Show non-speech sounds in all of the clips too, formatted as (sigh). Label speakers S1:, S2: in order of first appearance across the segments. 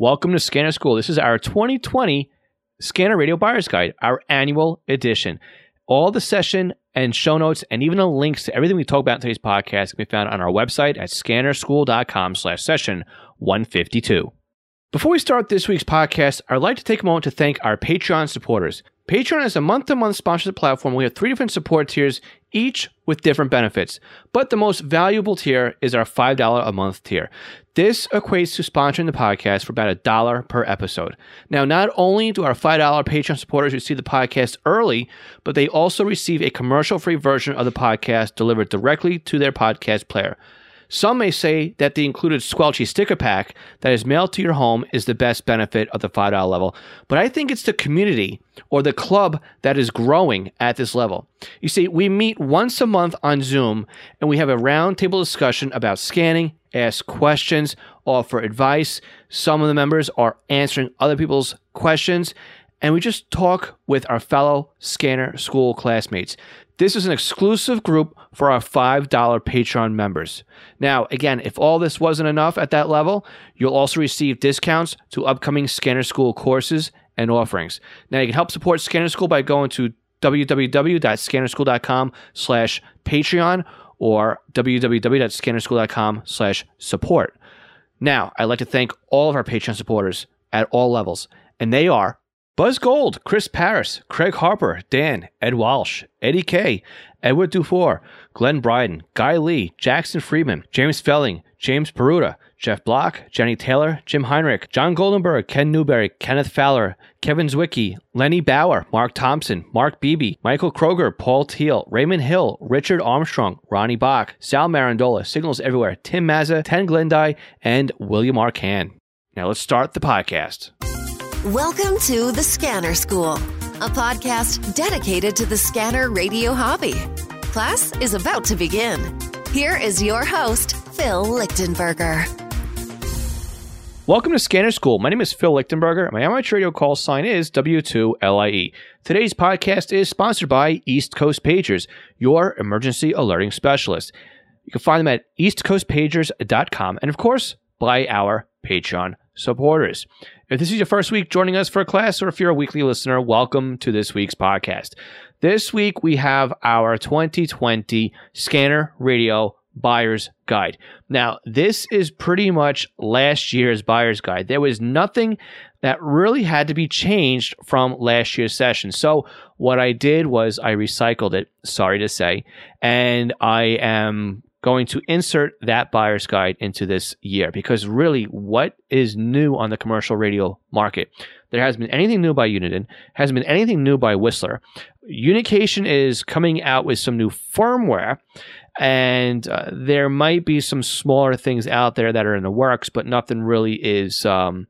S1: Welcome to Scanner School. This is our 2020 Scanner Radio Buyer's Guide, our annual edition. All the session and show notes and even the links to everything we talk about in today's podcast can be found on our website at scannerschool.com slash session 152. Before we start this week's podcast, I'd like to take a moment to thank our Patreon supporters. Patreon is a month to month sponsorship platform. We have three different support tiers, each with different benefits. But the most valuable tier is our $5 a month tier. This equates to sponsoring the podcast for about a dollar per episode. Now, not only do our $5 Patreon supporters receive the podcast early, but they also receive a commercial free version of the podcast delivered directly to their podcast player. Some may say that the included Squelchy sticker pack that is mailed to your home is the best benefit of the $5 level, but I think it's the community or the club that is growing at this level. You see, we meet once a month on Zoom and we have a roundtable discussion about scanning, ask questions, offer advice. Some of the members are answering other people's questions, and we just talk with our fellow scanner school classmates. This is an exclusive group for our $5 Patreon members. Now, again, if all this wasn't enough at that level, you'll also receive discounts to upcoming Scanner School courses and offerings. Now, you can help support Scanner School by going to www.scannerschool.com slash Patreon or www.scannerschool.com slash support. Now, I'd like to thank all of our Patreon supporters at all levels, and they are Buzz Gold, Chris Paris, Craig Harper, Dan, Ed Walsh, Eddie K, Edward Dufour, Glenn Bryden, Guy Lee, Jackson Friedman, James Felling, James Peruta, Jeff Block, Jenny Taylor, Jim Heinrich, John Goldenberg, Ken Newberry, Kenneth Fowler, Kevin Zwicky, Lenny Bauer, Mark Thompson, Mark Beebe, Michael Kroger, Paul Teal, Raymond Hill, Richard Armstrong, Ronnie Bach, Sal Marandola, Signals Everywhere, Tim Mazza, Ten Glendie, and William Arcan. Now let's start the podcast.
S2: Welcome to The Scanner School, a podcast dedicated to the scanner radio hobby. Class is about to begin. Here is your host, Phil Lichtenberger.
S1: Welcome to Scanner School. My name is Phil Lichtenberger. My amateur radio call sign is W2LIE. Today's podcast is sponsored by East Coast Pagers, your emergency alerting specialist. You can find them at eastcoastpagers.com and, of course, by our Patreon supporters. If this is your first week joining us for a class, or if you're a weekly listener, welcome to this week's podcast. This week we have our 2020 Scanner Radio Buyer's Guide. Now, this is pretty much last year's Buyer's Guide. There was nothing that really had to be changed from last year's session. So, what I did was I recycled it, sorry to say, and I am going to insert that buyer's guide into this year. Because really what is new on the commercial radio market? There hasn't been anything new by uniden hasn't been anything new by whistler. Unication is coming out with some new firmware and uh, there might be some smaller things out there that are in the works but nothing really is um,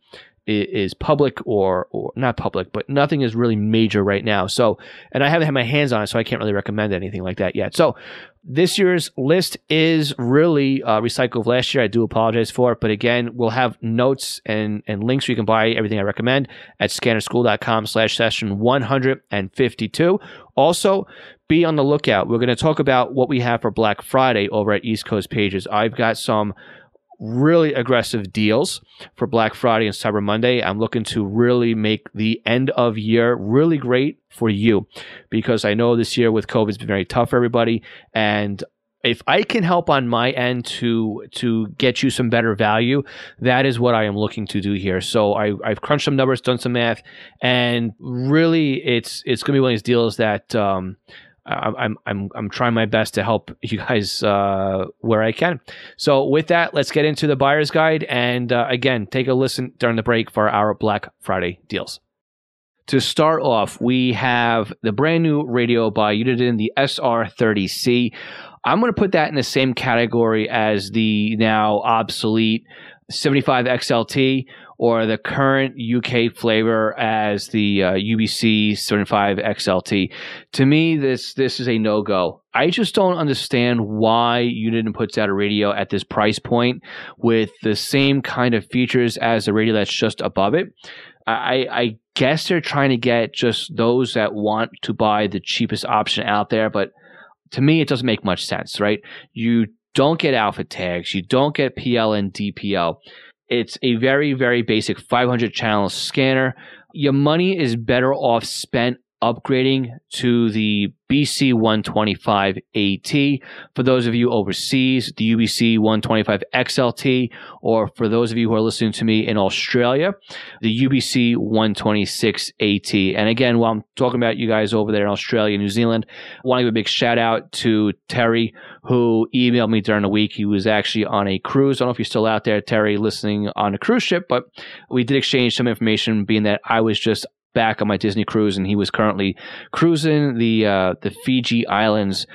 S1: is public or or not public, but nothing is really major right now. So, and I haven't had my hands on it, so I can't really recommend anything like that yet. So, this year's list is really uh, recycled last year. I do apologize for it, but again, we'll have notes and and links where you can buy everything I recommend at scannerschool.com slash session 152. Also, be on the lookout. We're going to talk about what we have for Black Friday over at East Coast Pagers. I've got some really aggressive deals for Black Friday and Cyber Monday. I'm looking to really make the end of year really great for you because I know this year with COVID has been very tough for everybody. And if I can help on my end to to get you some better value, that is what I am looking to do here. So I, I've crunched some numbers, done some math, and really it's it's going to be one of these deals that um, I'm I'm I'm trying my best to help you guys uh, where I can. So with that, let's get into the buyer's guide, and uh, again, take a listen during the break for our Black Friday deals. To start off, we have the brand new radio by Uniden, the SR30C. I'm going to put that in the same category as the now obsolete 75 XLT or the current UK flavor as the uh, UBC 75 XLT. To me, this this is a no go. I just don't understand why Uniden puts out a radio at this price point with the same kind of features as the radio that's just above it. I, I guess they're trying to get just those that want to buy the cheapest option out there, but to me, it doesn't make much sense, right? You don't get alpha tags, you don't get PL and DPL It's a very, very basic 500 channel scanner. Your money is better off spent upgrading to the BC 125 AT. For those of you overseas, the UBC 125 XLT, or for those of you who are listening to me in Australia, the UBC 126 AT. And again, while I'm talking about you guys over there in Australia, New Zealand, I want to give a big shout out to Terry, who emailed me during the week. He was actually on a cruise. I don't know if you're still out there, Terry, listening on a cruise ship, but we did exchange some information, being that I was just back on my Disney cruise, and he was currently cruising the uh, the Fiji Islands.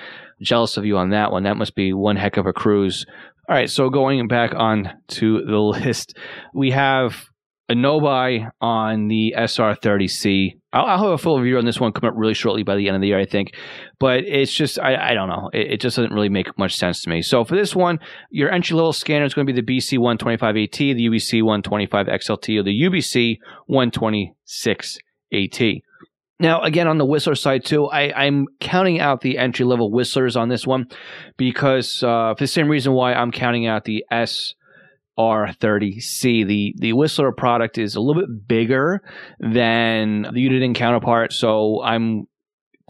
S1: Jealous of you on that one. That must be one heck of a cruise. All right, so going back on to the (laughs) list, we have a no buy on the SR30C. I'll, I'll, have a full review on this one come up really shortly by the end of the year, I think. But it's just, I, I don't know. It, it, just doesn't really make much sense to me. So for this one, your entry level scanner is going to be the BC 125AT, the UBC 125 XLT, or the UBC 126 AT. Now, again, on the Whistler side too, I, I'm counting out the entry level Whistlers on this one because uh, for the same reason why I'm counting out the SR30C. The the Whistler product is a little bit bigger than the Uniden counterpart, so I'm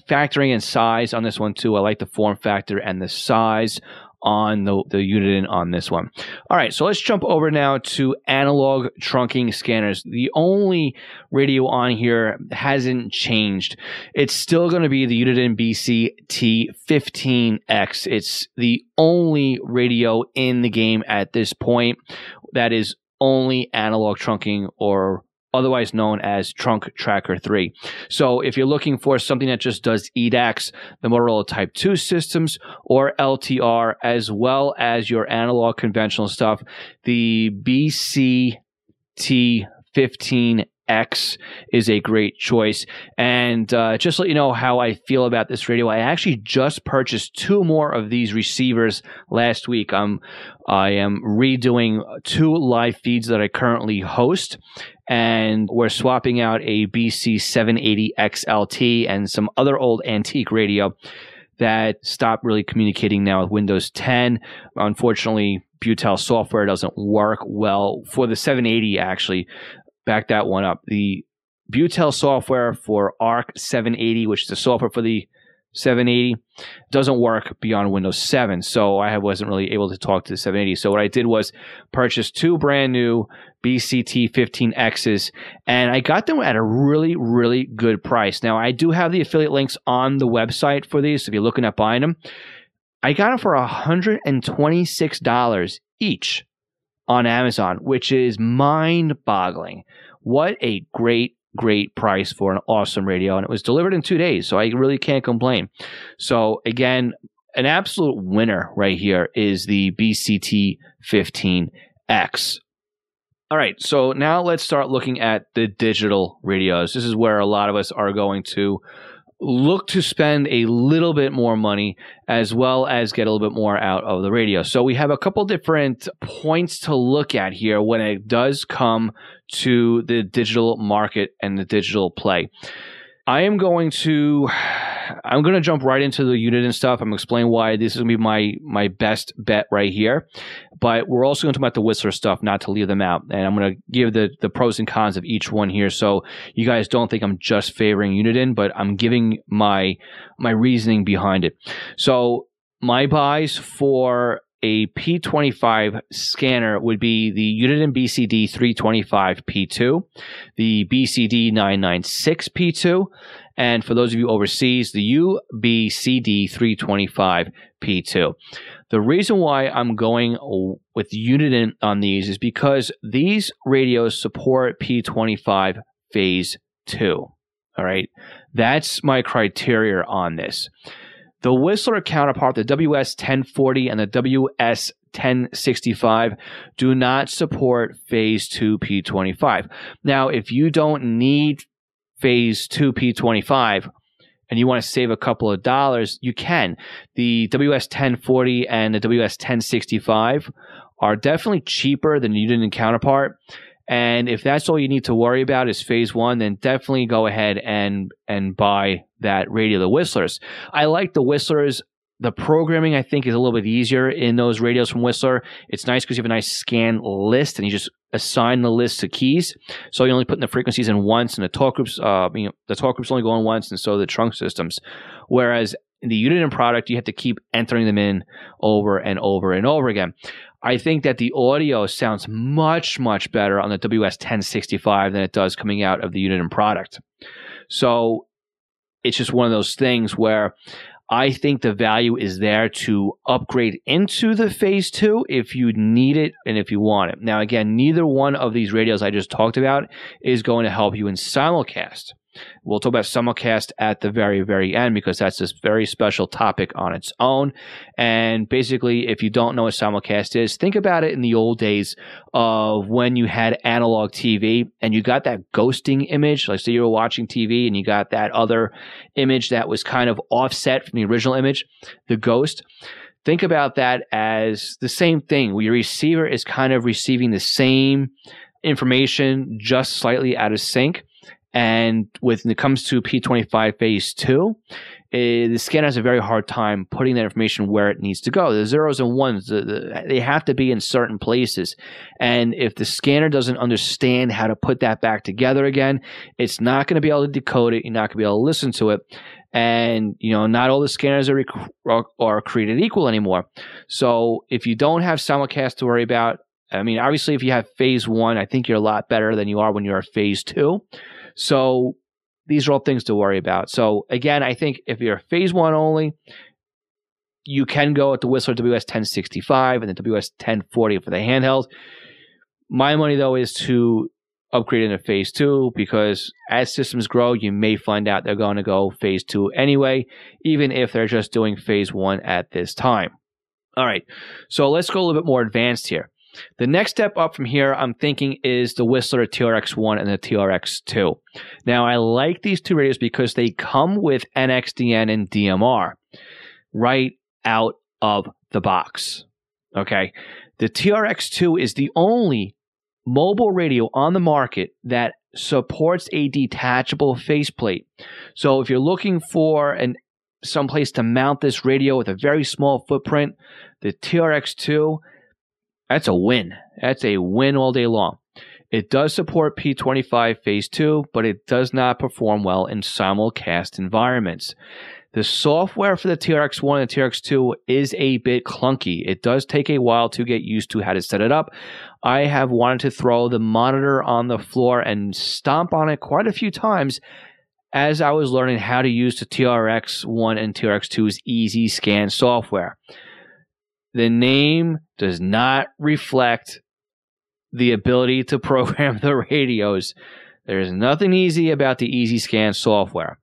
S1: factoring in size on this one too. I like the form factor and the size on the, the Uniden on this one. All right, so let's jump over now to analog trunking scanners. The only radio on here hasn't changed. It's still going to be the Uniden BC T15X. It's the only radio in the game at this point that is only analog trunking or otherwise known as Trunk Tracker 3. So if you're looking for something that just does EDACS, the Motorola Type 2 systems, or LTR, as well as your analog conventional stuff, the BCT15 X is a great choice. And uh, just let you know how I feel about this radio, I actually just purchased two more of these receivers last week. I'm I am redoing two live feeds that I currently host, and we're swapping out a BC 780 XLT and some other old antique radio that stopped really communicating now with Windows 10. Unfortunately, Butel software doesn't work well for the 780 actually back that one up. The Butel software for ARC 780, which is the software for the 780, doesn't work beyond Windows 7. So I wasn't really able to talk to the 780. So what I did was purchase two brand new BCT 15Xs, and I got them at a really, really good price. Now, I do have the affiliate links on the website for these. So if you're looking at buying them, I got them for $126 each on Amazon, which is mind boggling. What a great, great price for an awesome radio. And it was delivered in two days, so I really can't complain. So, again, an absolute winner right here is the BCT 15X. All right, so now let's start looking at the digital radios. This is where a lot of us are going to look to spend a little bit more money as well as get a little bit more out of the radio. So we have a couple different points to look at here when it does come to the digital market and the digital play. I am going to I'm to jump right into the Uniden stuff. I'm explain why this is to be my my best bet right here. But we're also to talk about the Whistler stuff, not to leave them out. And I'm to give the the pros and cons of each one here, so you guys don't think I'm just favoring Uniden, but I'm giving my my reasoning behind it. So my buys for a P25 scanner would be the Uniden BCD 325 P2, the BCD 996 P2, and for those of you overseas, the UBCD 325 P2. The reason why I'm going with Uniden on these is because these radios support P25 phase 2. All right. That's my criteria on this. The Whistler counterpart, the WS 1040 and the WS 1065 do not support phase 2 P25. Now, if you don't need phase 2 P25 and you want to save a couple of dollars, you can. The WS 1040 and the WS 1065 are definitely cheaper than the Uniden counterpart. And if that's all you need to worry about is phase one, then definitely go ahead and and buy that radio, the Whistlers. I like the Whistlers the programming I think is a little bit easier in those radios from Whistler. It's nice because you have a nice scan list and you just assign the list to keys. So you only put in the frequencies in once, and the talk groups, uh, you know, the talk groups only go in once, and so the trunk systems. Whereas in the Uniden product, you have to keep entering them in over and over and over again. I think that the audio sounds much, much better on the WS1065 than it does coming out of the Uniden product. So it's just one of those things where I think the value is there to upgrade into the phase two if you need it and if you want it. Now, again, neither one of these radios I just talked about is going to help you in simulcast. We'll talk about simulcast at the very, very end because that's this very special topic on its own. And basically, if you don't know what simulcast is, think about it in the old days of when you had analog TV and you got that ghosting image. Like, say you were watching TV and you got that other image that was kind of offset from the original image, the ghost think about that as the same thing your receiver is kind of receiving the same information just slightly out of sync and when it comes to P25 phase two, eh, the scanner has a very hard time putting that information where it needs to go. The zeros and ones, the, the, they have to be in certain places. And if the scanner doesn't understand how to put that back together again, it's not going to be able to decode it. You're not going to be able to listen to it. And, you know, not all the scanners are, rec- are created equal anymore. So if you don't have simulcast to worry about, I mean, obviously, if you have phase one, I think you're a lot better than you are when you're phase two. So these are all things to worry about. So again, I think if you're phase one only, you can go at the Whistler WS1065 and the WS1040 for the handheld. My money though is to upgrade into phase two because as systems grow, you may find out they're going to go phase two anyway, even if they're just doing phase one at this time. All right, so let's go a little bit more advanced here. The next step up from here, I'm thinking, is the Whistler TRX1 and the TRX2. Now, I like these two radios because they come with NXDN and DMR right out of the box. Okay. The TRX2 is the only mobile radio on the market that supports a detachable faceplate. So if you're looking for an someplace to mount this radio with a very small footprint, the TRX2 that's a win. That's a win all day long. It does support P25 Phase 2, but it does not perform well in simulcast environments. The software for the TRX1 and TRX2 is a bit clunky. It does take a while to get used to how to set it up. I have wanted to throw the monitor on the floor and stomp on it quite a few times as I was learning how to use the TRX1 and TRX2's EZ Scan software the name does not reflect the ability to program (laughs) the radios. There's nothing easy about the EZ Scan software.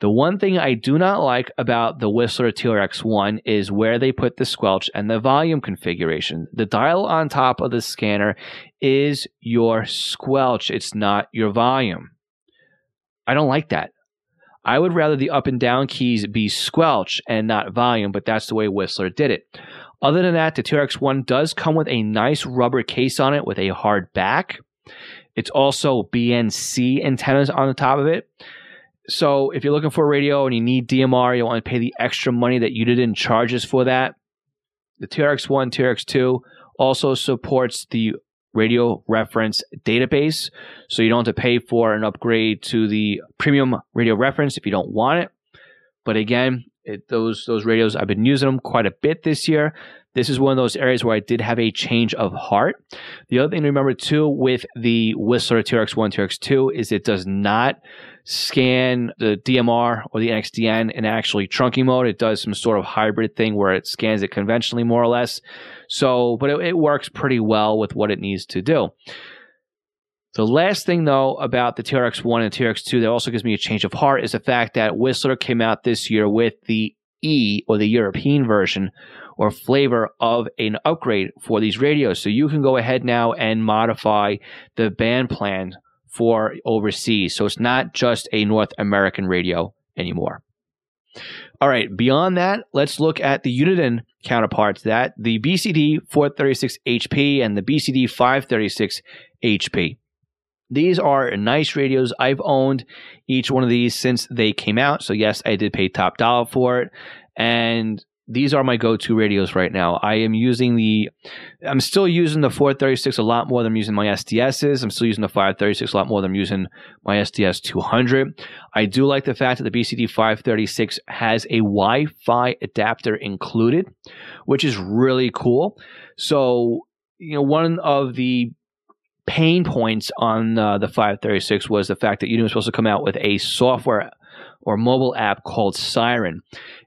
S1: The one thing I do not like about the Whistler TRX1 is where they put the squelch and the volume configuration. The dial on top of the scanner is your squelch, it's not your volume. I don't like that. I would rather the up and down keys be squelch and not volume, but that's the way Whistler did it. Other than that, the TRX1 does come with a nice rubber case on it with a hard back. It's also BNC antennas on the top of it. So if you're looking for a radio and you need DMR, you want to pay the extra money that Uniden charges for that. The TRX1, TRX2 also supports the radio reference database. So you don't have to pay for an upgrade to the premium radio reference if you don't want it. But again, it, those those radios I've been using them quite a bit this year. This is one of those areas where I did have a change of heart. The other thing to remember too with the Whistler TRX1, TRX2 is it does not scan the DMR or the NXDN in actually trunking mode. It does some sort of hybrid thing where it scans it conventionally more or less. So, but it, it works pretty well with what it needs to do. The last thing, though, about the TRX1 and TRX2 that also gives me a change of heart is the fact that Whistler came out this year with the E or the European version or flavor of an upgrade for these radios. So you can go ahead now and modify the band plan for overseas. So it's not just a North American radio anymore. All right, beyond that, let's look at the Uniden counterparts that the BCD 436 HP and the BCD 536 HP. These are nice radios. I've owned each one of these since they came out. So, yes, I did pay top dollar for it. And these are my go-to radios right now. I am using the, I'm still using the 436 a lot more than I'm using my SDSs. I'm still using the 536 a lot more than I'm using my SDS 200. I do like the fact that the BCD 536 has a Wi-Fi adapter included, which is really cool. So, you know, one of the pain points on uh, the 536 was the fact that you was supposed to come out with a software or mobile app called Siren.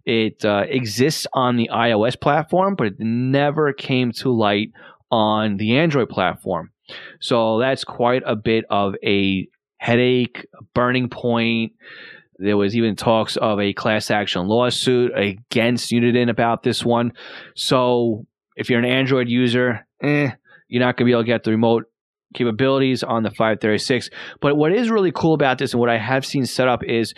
S1: It uh, exists on the iOS platform, but it never came to light on the Android platform. So that's quite a bit of a headache, a burning point. There was even talks of a class action lawsuit against Uniden about this one. So if you're an Android user, eh, you're not going to be able to get the remote capabilities on the 536. But what is really cool about this and what I have seen set up is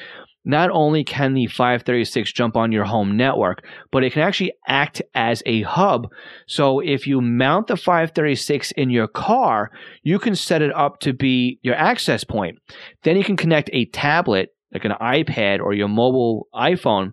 S1: not only can the 536 jump on your home network, but it can actually act as a hub. So if you mount the 536 in your car, you can set it up to be your access point. Then you can connect a tablet, like an iPad or your mobile iPhone,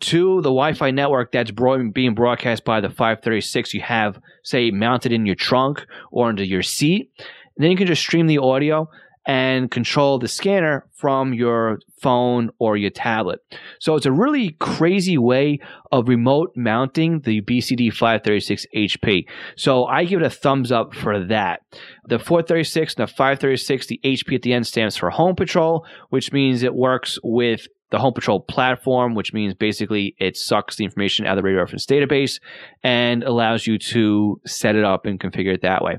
S1: to the Wi-Fi network that's being broadcast by the 536 you have, say, mounted in your trunk or under your seat. And then you can just stream the audio and control the scanner from your phone or your tablet. So it's a really crazy way of remote mounting the BCD 536 HP. So I give it a thumbs up for that. The 436 and the 536, the HP at the end stands for Home Patrol, which means it works with the Home Patrol platform, which means basically it sucks the information out of the radio reference database and allows you to set it up and configure it that way.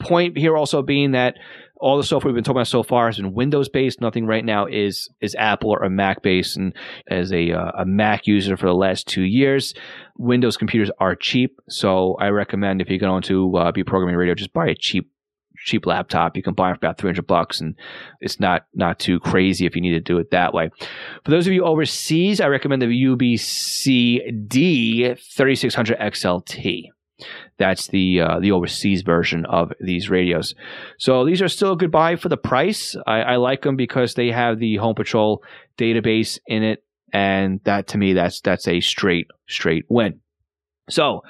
S1: Point here also being that all the software we've been talking about so far has been Windows based. Nothing right now is is Apple or a Mac based. And as a uh, a Mac user for the last two years, Windows computers are cheap. So I recommend if you're going to uh, be programming radio, just buy a cheap cheap laptop. You can buy for about 300 bucks and it's not not too crazy if you need to do it that way. For those of you overseas, I recommend the UBC D 3600 XLT. That's the uh, the overseas version of these radios. So these are still a good buy for the price. I, I like them because they have the Home Patrol database in it, and that to me that's that's a straight straight win. So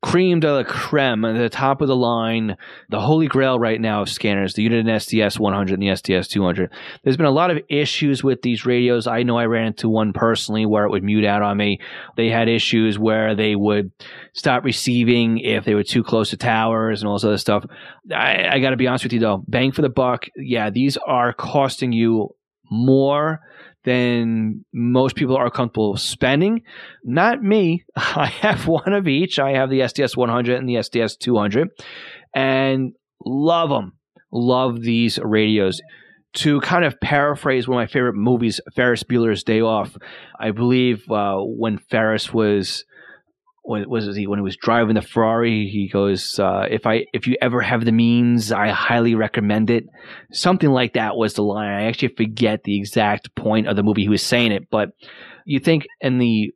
S1: cream de la creme, the top of the line, the holy grail right now of scanners, the Uniden SDS 100 and the SDS 200. There's been a lot of issues with these radios. I know I ran into one personally where it would mute out on me. They had issues where they would stop receiving if they were too close to towers and all this other stuff. I, I got to be honest with you though, bang for the buck. Yeah, these are costing you more than most people are comfortable spending. Not me. (laughs) I have one of each. I have the SDS 100 and the SDS 200 and love them. Love these radios. To kind of paraphrase one of my favorite movies, Ferris Bueller's Day Off, I believe uh, when Ferris was what was he when he was driving the Ferrari? He goes, uh, "If I if you ever have the means, I highly recommend it." Something like that was the line. I actually forget the exact point of the movie he was saying it, but you think in the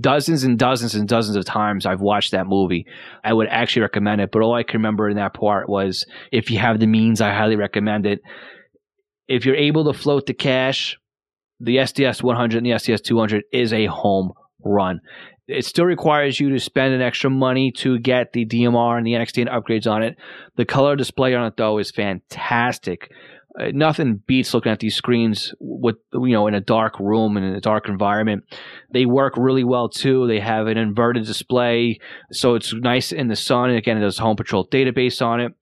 S1: dozens and dozens and dozens of times I've watched that movie, I would actually recommend it. But all I can remember in that part was, "If you have the means, I highly recommend it." If you're able to float the cash, the SDS 100 and the SDS 200 is a home run. It still requires you to spend an extra money to get the DMR and the NXDN upgrades on it. The color display on it though is fantastic. Uh, nothing beats looking at these screens with you know in a dark room and in a dark environment. They work really well too. They have an inverted display, so it's nice in the sun. And again, it has Home Patrol database on it,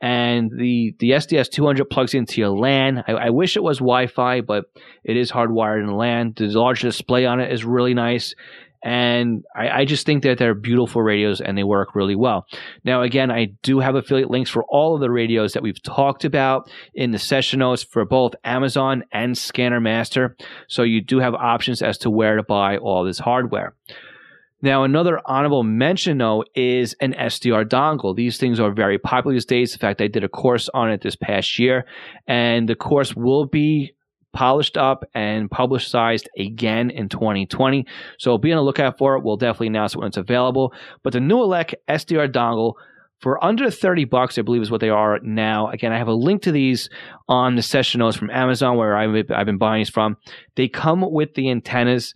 S1: and the the SDS 200 plugs into your LAN. I, I wish it was Wi-Fi, but it is hardwired in LAN. The larger display on it is really nice, and I, I, just think that they're beautiful radios and they work really well. Now, again, I do have affiliate links for all of the radios that we've talked about in the session notes for both Amazon and Scanner Master. So you do have options as to where to buy all this hardware. Now, another honorable mention, though, is an SDR dongle. These things are very popular these days. In fact, I did a course on it this past year, and the course will be polished up and publicized again in 2020. So be on the lookout for it. We'll definitely announce it when it's available. But the Nooelec SDR dongle for under 30 bucks, I believe is what they are now. Again, I have a link to these on the session notes from Amazon where I've been buying these from. They come with the antennas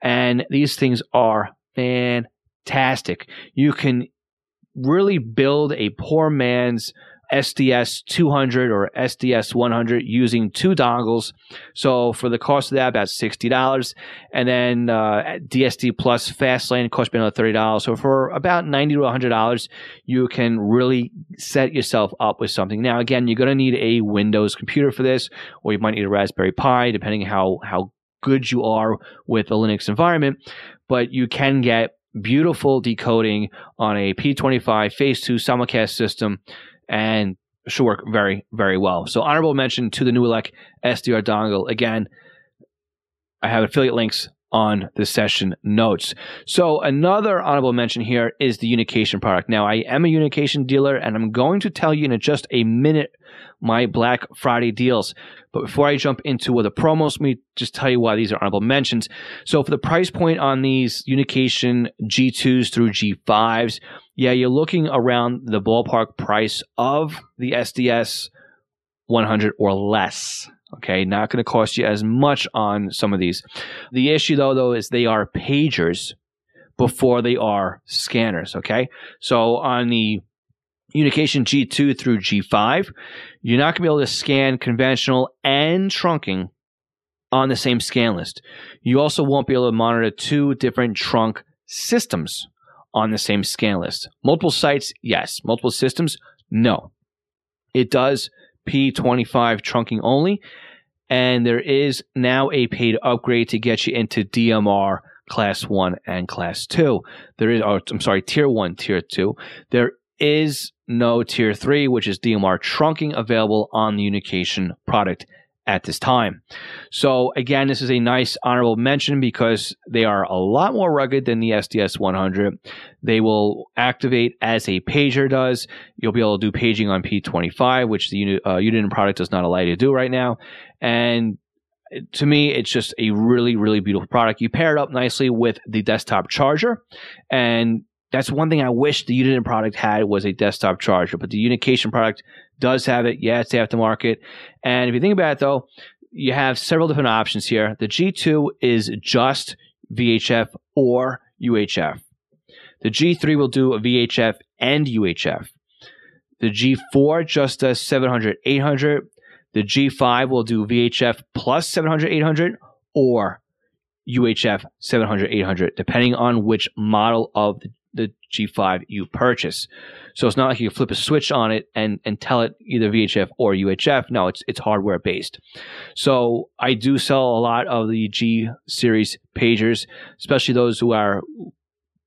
S1: and these things are fantastic. You can really build a poor man's SDS 200 or SDS 100 using two dongles. So for the cost of that, about $60. And then uh, DSD Plus Fastlane costs me another $30. So for about 90 to $100, you can really set yourself up with something. Now, again, you're going to need a Windows computer for this, or you might need a Raspberry Pi, depending how, how good you are with a Linux environment. But you can get beautiful decoding on a P25 Phase 2 simulcast system and should work very, very well. So honorable mention to the Nooelec SDR dongle. Again, I have affiliate links on the session notes. So another honorable mention here is the Unication product. Now I am a Unication dealer and I'm going to tell you in just a minute my Black Friday deals. But before I jump into what the promos, let me just tell you why these are honorable mentions. So for the price point on these Unication G2s through G5s, yeah, you're looking around the ballpark price of the SDS 100 or less. Okay, not going to cost you as much on some of these. The issue though, though, is they are pagers before they are scanners. Okay, so on the Unication G2 through G5, you're not going to be able to scan conventional and trunking on the same scan list. You also won't be able to monitor two different trunk systems on the same scan list. Multiple sites, yes. Multiple systems, no. It does P25 trunking only, and there is now a paid upgrade to get you into DMR class one and class two. There is, oh, I'm sorry, tier one, tier two. There is no tier 3, which is DMR trunking available on the Unication product at this time. So again, this is a nice honorable mention because they are a lot more rugged than the SDS 100. They will activate as a pager does. You'll be able to do paging on P25, which the uh, Uniden product does not allow you to do right now. And to me, it's just a really, really beautiful product. You pair it up nicely with the desktop charger, and that's one thing I wish the Uniden product had was a desktop charger, but the Unication product does have it. Yeah, it's aftermarket. And if you think about it, though, you have several different options here. The G2 is just VHF or UHF. The G3 will do a VHF and UHF. The G4 just does 700, 800. The G5 will do VHF plus 700, 800 or UHF 700, 800, depending on which model of the the G5 you purchase. So it's not like you flip a switch on it and, and tell it either VHF or UHF. No, it's it's hardware based. So I do sell a lot of the G series pagers, especially those who are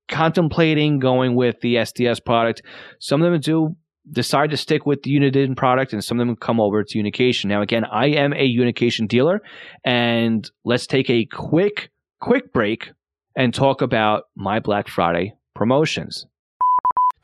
S1: contemplating going with the SDS product. Some of them do decide to stick with the Uniden product and some of them come over to Unication. Now again, I am a Unication dealer and let's take a quick quick break and talk about my Black Friday promotions.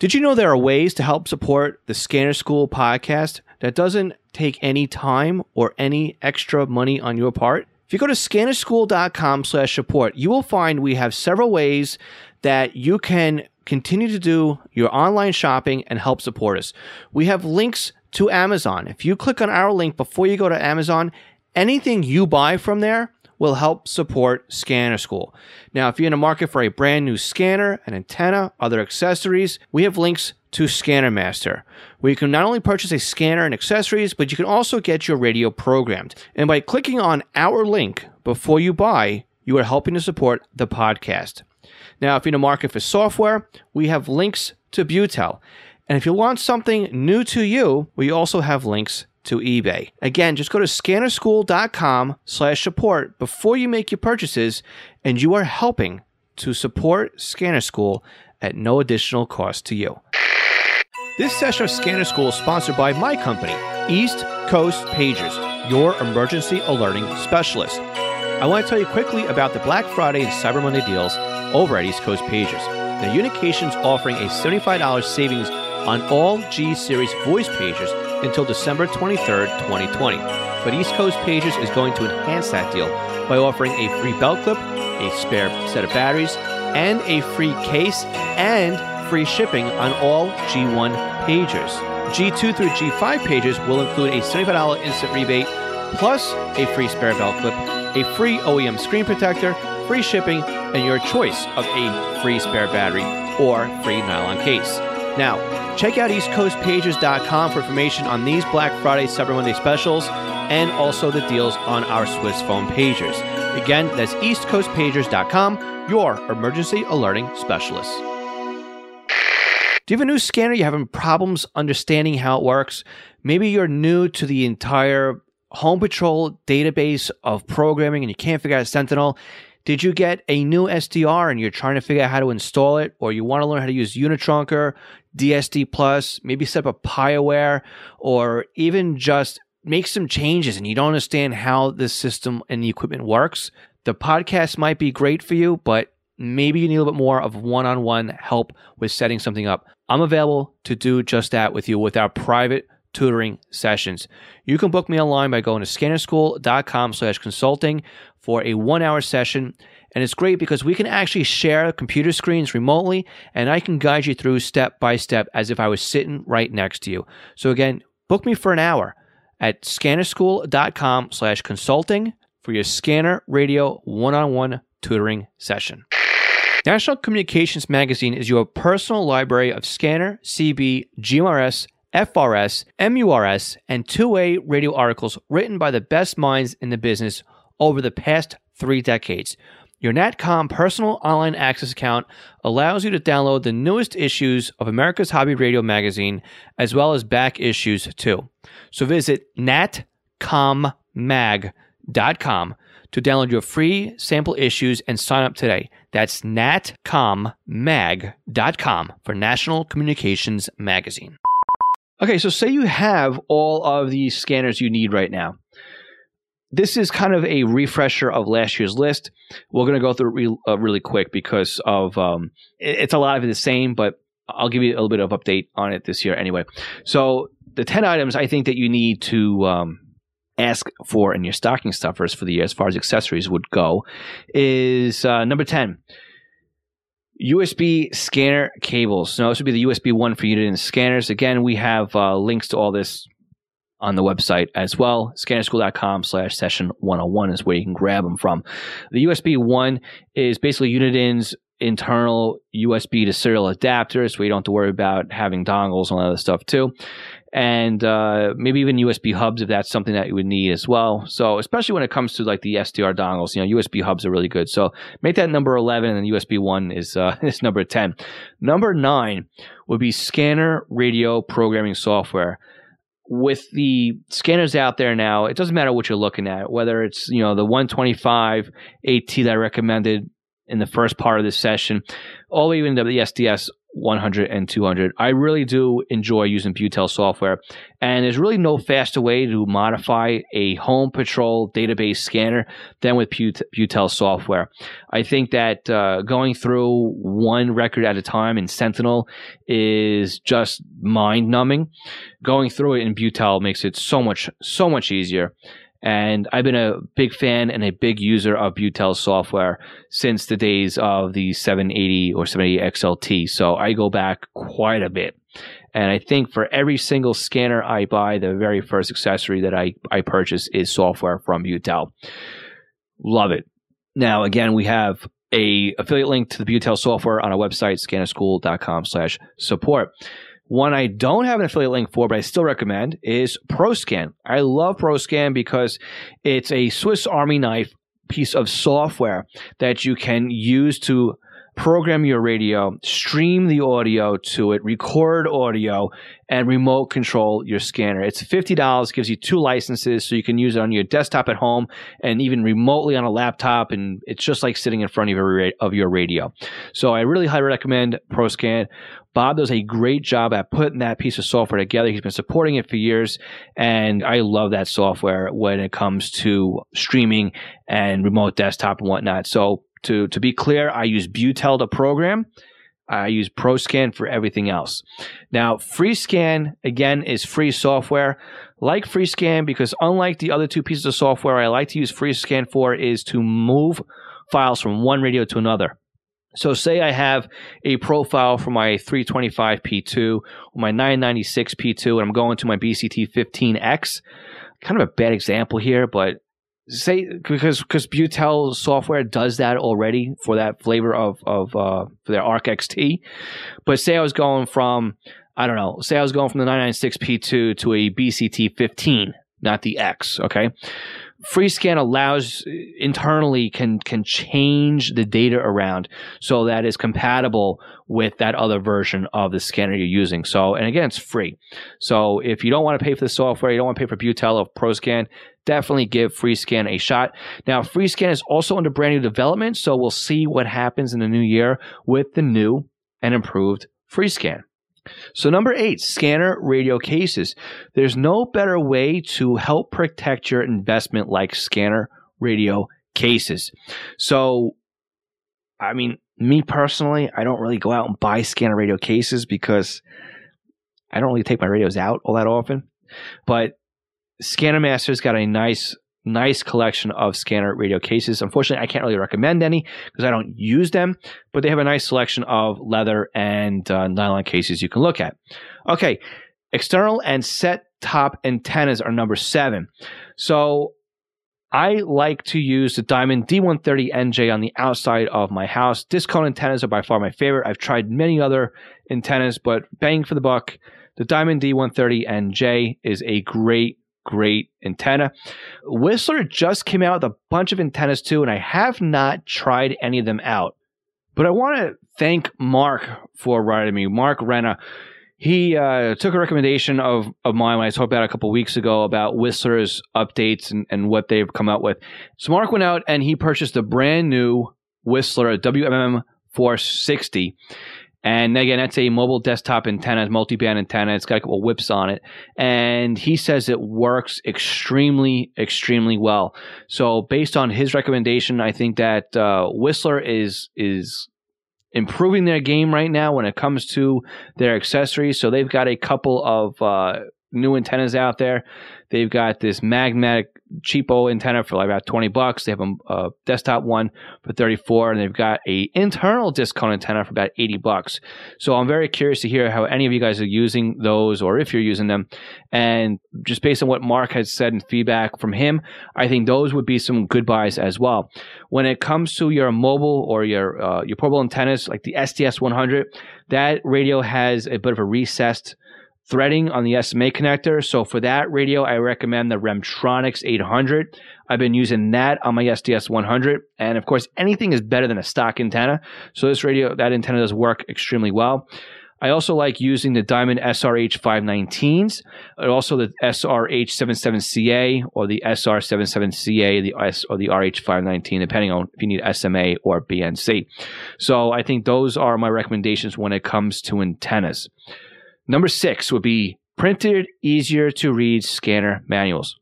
S1: Did you know there are ways to help support the Scanner School podcast that doesn't take any time or any extra money on your part? If you go to scannerschool.com slash support, you will find we have several ways that you can continue to do your online shopping and help support us. We have links to Amazon. If you click on our link before you go to Amazon, anything you buy from there will help support Scanner School. Now, if you're in the market for a brand new scanner, an antenna, other accessories, we have links to Scanner Master, where you can not only purchase a scanner and accessories, but you can also get your radio programmed. And by clicking on our link before you buy, you are helping to support the podcast. Now, if you're in the market for software, we have links to Butel. And if you want something new to you, we also have links to eBay. Again, just go to scannerschool.com slash support before you make your purchases, and you are helping to support Scanner School at no additional cost to you. This session of Scanner School is sponsored by my company, East Coast Pagers, your emergency alerting specialist. I want to tell you quickly about the Black Friday and Cyber Monday deals over at East Coast Pagers. Now, Unication's offering a $75 savings on all G Series voice pagers until December 23rd, 2020. But East Coast Pagers is going to enhance that deal by offering a free belt clip, a spare set of batteries, and a free case and free shipping on all G1 pagers. G2 through G5 Pages will include a $75 instant rebate plus a free spare belt clip a free OEM screen protector, free shipping, and your choice of a free spare battery or free nylon case. Now, check out eastcoastpagers.com for information on these Black Friday, Cyber Monday specials and also the deals on our Swissphone pagers. Again, that's eastcoastpagers.com, your emergency alerting specialist. Do you have a new scanner? You're having problems understanding how it works? Maybe you're new to the entire Home Patrol database of programming and you can't figure out Sentinel. Did you get a new SDR and you're trying to figure out how to install it, or you want to learn how to use Unitrunker, DSD Plus, maybe set up a PiAware, or even just make some changes and you don't understand how the system and the equipment works? The podcast might be great for you, but maybe you need a little bit more of one on one help with setting something up. I'm available to do just that with you with our private tutoring sessions. You can book me online by going to scannerschool.com slash consulting for a one hour session. And it's great because we can actually share computer screens remotely and I can guide you through step by step as if I was sitting right next to you. So again, book me for an hour at scannerschool.com slash consulting for your scanner radio one-on-one tutoring session. National Communications Magazine is your personal library of scanner, CB, GMRS, FRS, MURS, and two-way radio articles written by the best minds in the business over the past three decades. Your NatCom personal online access account allows you to download the newest issues of America's Hobby Radio magazine, as well as back issues too. So visit natcommag.com to download your free sample issues and sign up today. That's natcommag.com for National Communications Magazine. Okay, so say you have all of these scanners you need right now. This is kind of a refresher of last year's list. We're going to go through it re- uh, really quick because of um, it, it's a lot of the same, but I'll give you a little bit of update on it this year anyway. So the ten items I think that you need to um, ask for in your stocking stuffers for the year, as far as accessories would go, is uh, number ten USB scanner cables. Now, this would be the USB one for Uniden scanners. Again, we have uh, links to all this on the website as well. Scannerschool.com slash session 101 is where you can grab them from. The USB one is basically Uniden's internal USB to serial adapter, so you don't have to worry about having dongles and all that stuff too and uh, maybe even USB hubs if that's something that you would need as well. So especially when it comes to like the SDR dongles, you know, USB hubs are really good. So make that number 11 and then USB one is, uh, (laughs) is number 10. Number nine would be scanner radio programming software. With the scanners out there now, it doesn't matter what you're looking at, whether it's, you know, the 125 AT that I recommended in the first part of this session, all the way even to the SDS 100 and 200. I really do enjoy using Butel software, and there's really no faster way to modify a home patrol database scanner than with Butel software. I think that uh, going through one record at a time in Sentinel is just mind numbing. Going through it in Butel makes it so much, so much easier. And I've been a big fan and a big user of Butel software since the days of the 780 or 780 XLT. So I go back quite a bit. And I think for every single scanner I buy, the very first accessory that I, I purchase is software from Butel. Love it. Now, again, we have a affiliate link to the Butel software on our website, scannerschool.com slash support. One I don't have an affiliate link for, but I still recommend is ProScan. I love ProScan because it's a Swiss Army knife piece of software that you can use to program your radio, stream the audio to it, record audio, and remote control your scanner. It's $50, gives you two licenses so you can use it on your desktop at home and even remotely on a laptop. And it's just like sitting in front of your, of your radio. So I really highly recommend ProScan. Bob does a great job at putting that piece of software together. He's been supporting it for years, and I love that software when it comes to streaming and remote desktop and whatnot. So to to be clear, I use Butel to program. I use ProScan for everything else. Now, FreeScan again is free software. Like FreeScan, because unlike the other two pieces of software I like to use FreeScan for, is to move files from one radio to another. So, say I have a profile for my 325P2 or my 996P2, and I'm going to my BCT 15X. Kind of a bad example here, but say because because Butel software does that already for that flavor of of uh, for their Arc XT. But say I was going from I don't know, say I was going from the 996P2 to a BCT 15, not the X. Okay, FreeScan allows internally can can change the data around so that is compatible with that other version of the scanner you're using. So, and again, it's free. So, if you don't want to pay for the software, you don't want to pay for Butel or ProScan, definitely give FreeScan a shot. Now, FreeScan is also under brand new development, so we'll see what happens in the new year with the new and improved FreeScan. So, number eight, scanner radio cases. There's no better way to help protect your investment like scanner radio cases. So, I mean, me personally, I don't really go out and buy scanner radio cases because I don't really take my radios out all that often. But Scanner Master's got a nice nice collection of scanner radio cases. Unfortunately, I can't really recommend any because I don't use them, but they have a nice selection of leather and uh, nylon cases you can look at. Okay, external and set top antennas are number seven. So I like to use the Diamond D130NJ on the outside of my house. Disc cone antennas are by far my favorite. I've tried many other antennas, but bang for the buck, the Diamond D130NJ is a great great antenna. Whistler just came out with a bunch of antennas too, and I have not tried any of them out. But I want to thank Mark for writing me. Mark Renna. He uh, took a recommendation of, of mine when I talked about a couple weeks ago about Whistler's updates and, and what they've come out with. So Mark went out and he purchased a brand new Whistler, a WMM 460. And again, that's a mobile desktop antenna, multi-band antenna. It's got a couple whips on it, and he says it works extremely, extremely well. So, based on his recommendation, I think that uh, Whistler is is improving their game right now when it comes to their accessories. So they've got a couple of uh, new antennas out there. They've got this magnetic cheapo antenna for like about 20 bucks. They have a, a, desktop one for 34 and they've got a internal disc cone antenna for about 80 bucks. So I'm very curious to hear how any of you guys are using those or if you're using them. And just based on what Mark has said and feedback from him, I think those would be some good buys as well. When it comes to your mobile or your uh, your portable antennas like the SDS 100, that radio has a bit of a recessed threading on the SMA connector. So for that radio, I recommend the Remtronics 800. I've been using that on my SDS 100. And of course, anything is better than a stock antenna. So this radio, that antenna does work extremely well. I also like using the Diamond SRH 519s, and also the SRH 77CA or the SR77CA, the S or the RH 519, depending on if you need SMA or BNC. So I think those are my recommendations when it comes to antennas. Number six would be printed, easier to read scanner manuals.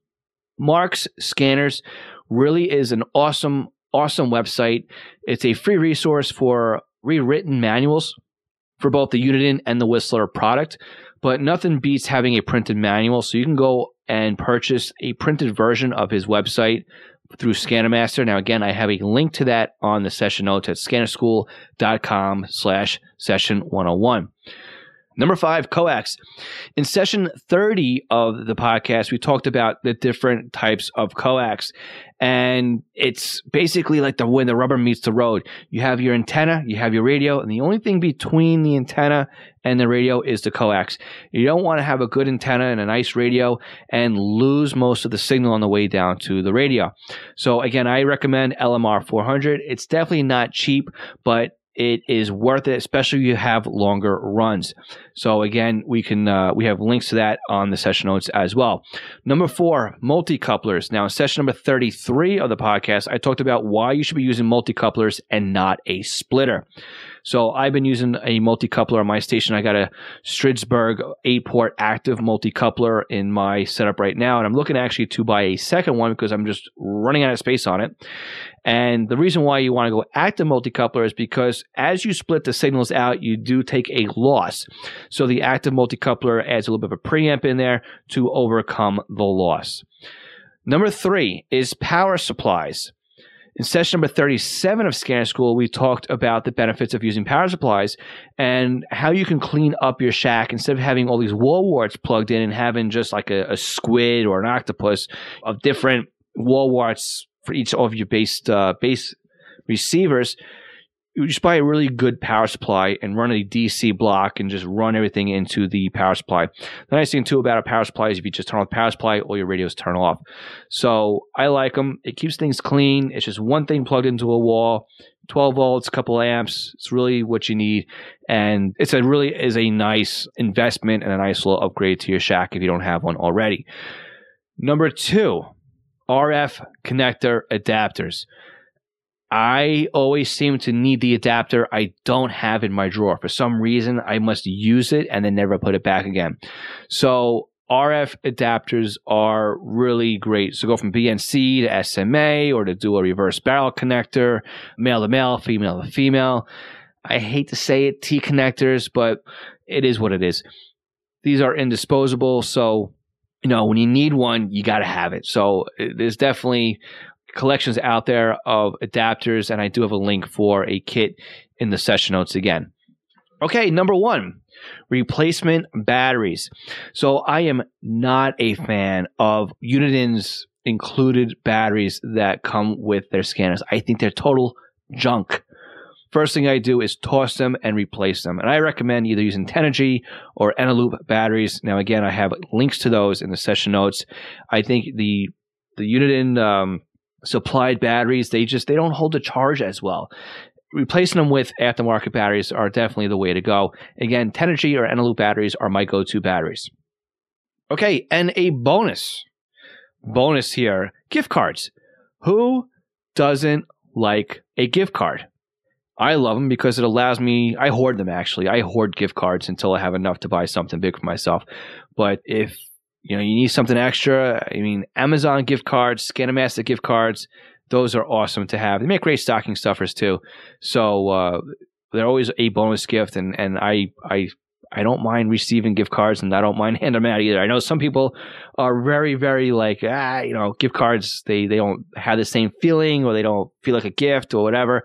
S1: Mark's Scanners really is an awesome, awesome website. It's a free resource for rewritten manuals for both the Uniden and the Whistler product, but nothing beats having a printed manual. So you can go and purchase a printed version of his website through ScannerMaster. Now, again, I have a link to that on the session notes at scannerschool.com slash session 101. Number five, coax. In session 30 of the podcast, we talked about the different types of coax. And it's basically like the when the rubber meets the road. You have your antenna, you have your radio, and the only thing between the antenna and the radio is the coax. You don't want to have a good antenna and a nice radio and lose most of the signal on the way down to the radio. So again, I recommend LMR 400. It's definitely not cheap, but it is worth it, especially if you have longer runs. So again, we can uh, we have links to that on the session notes as well. Number four, multi-couplers. Now, in session number thirty-three of the podcast, I talked about why you should be using multi-couplers and not a splitter. So I've been using a multi-coupler on my station. I got a Stridsberg eight-port active multi-coupler in my setup right now, and I'm looking actually to buy a second one because I'm just running out of space on it. And the reason why you want to go active multi-coupler is because as you split the signals out, you do take a loss. So the active multi-coupler adds a little bit of a preamp in there to overcome the loss. Number three is power supplies. In session number 37 of Scanner School, we talked about the benefits of using power supplies and how you can clean up your shack. Instead of having all these wall warts plugged in and having just like a, a squid or an octopus of different wall warts for each of your base uh, base receivers, just buy a really good power supply and run a DC block and just run everything into the power supply. The nice thing too about a power supply is if you just turn off the power supply, all your radios turn off. So I like them. It keeps things clean. It's just one thing plugged into a wall, 12 volts, a couple amps. It's really what you need, and it's a really is a nice investment and a nice little upgrade to your shack if you don't have one already. Number two, RF connector adapters. I always seem to need the adapter I don't have in my drawer. For some reason, I must use it and then never put it back again. So RF adapters are really great. So go from BNC to SMA or to do a reverse barrel connector, male to male, female to female. I hate to say it, T connectors, but it is what it is. These are indisposable. So, you know, when you need one, you got to have it. So uh, there's definitely collections out there of adapters, and I do have a link for a kit in the session notes again. Okay, number one, replacement batteries. So I am not a fan of Uniden's included batteries that come with their scanners. I think they're total junk. First thing I do is toss them and replace them. And I recommend either using Tenergy or Eneloop batteries. Now, again, I have links to those in the session notes. I think the the Uniden um, supplied batteries, they just they don't hold the charge as well. Replacing them with aftermarket batteries are definitely the way to go. Again, Tenergy or Eneloop batteries are my go-to batteries. Okay, and a bonus. Bonus here, gift cards. Who doesn't like a gift card? I love them because it allows me, I hoard them actually. I hoard gift cards until I have enough to buy something big for myself. But if you know, you need something extra. I mean, Amazon gift cards, Scanner Master gift cards, those are awesome to have. They make great stocking stuffers too. So uh, they're always a bonus gift, and and I I I don't mind receiving gift cards, and I don't mind (laughs) handing them out either. I know some people are very very like ah you know gift cards they they don't have the same feeling or they don't feel like a gift or whatever.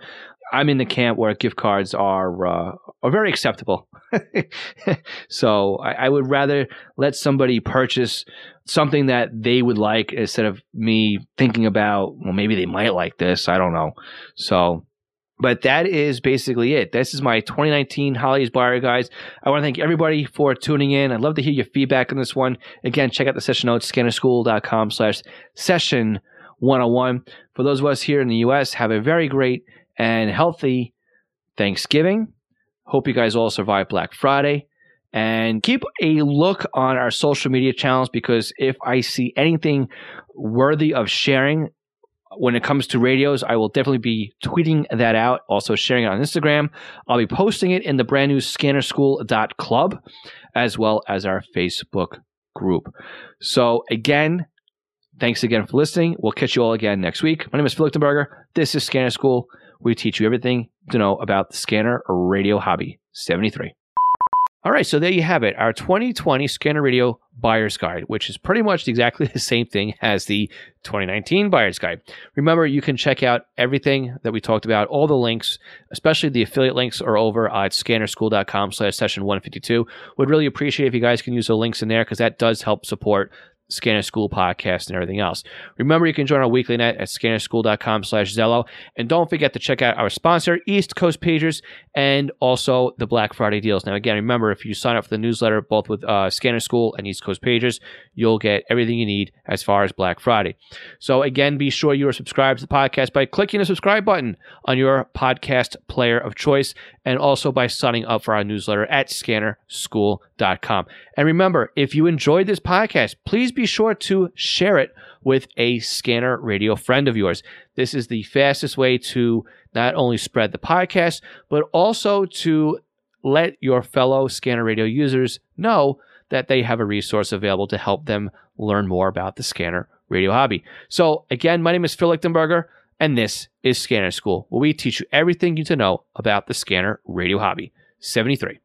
S1: I'm in the camp where gift cards are uh, are very acceptable. (laughs) so I, I, would rather let somebody purchase something that they would like instead of me thinking about well maybe they might like this. I don't know. So. But that is basically it. This is my 2019 Holidays Buyer Guys. I want to thank everybody for tuning in. I'd love to hear your feedback on this one. Again, check out the session notes, scannerschool.com slash session 101. For those of us here in the U.S., have a very great and healthy Thanksgiving. Hope you guys all survive Black Friday. And keep a look on our social media channels because if I see anything worthy of sharing when it comes to radios, I will definitely be tweeting that out, also sharing it on Instagram. I'll be posting it in the brand new scannerschool.club as well as our Facebook group. So, again, thanks again for listening. We'll catch you all again next week. My name is Phil Lichtenberger. This is Scanner School. We teach you everything to know about the scanner radio hobby. 73. All right, so there you have it, our 2020 Scanner Radio Buyer's Guide, which is pretty much exactly (laughs) the same thing as the 2019 Buyer's Guide. Remember, you can check out everything that we talked about. All the links, especially the affiliate links, are over at scannerschool.com slash session 152. Would really appreciate if you guys can use the links in there because that does help support Scanner School podcast and everything else. Remember, you can join our weekly net at scannerschool.com slash Zello. And don't forget to check out our sponsor, East Coast Pagers, and also the Black Friday deals. Now, again, remember, if you sign up for the newsletter, both with uh, Scanner School and East Coast Pagers, you'll get everything you need as far as Black Friday. So, again, be sure you are subscribed to the podcast by clicking the subscribe button on your podcast player of choice and also by signing up for our newsletter at scannerschool.com. And remember, if you enjoyed this podcast, please be sure to share it with a scanner radio friend of yours. This is the fastest way to not only spread the podcast, but also to let your fellow scanner radio users know that they have a resource available to help them learn more about the scanner radio hobby. So, again, my name is Phil Lichtenberger and this is Scanner School, where we teach you everything you need to know about the scanner radio hobby. 73.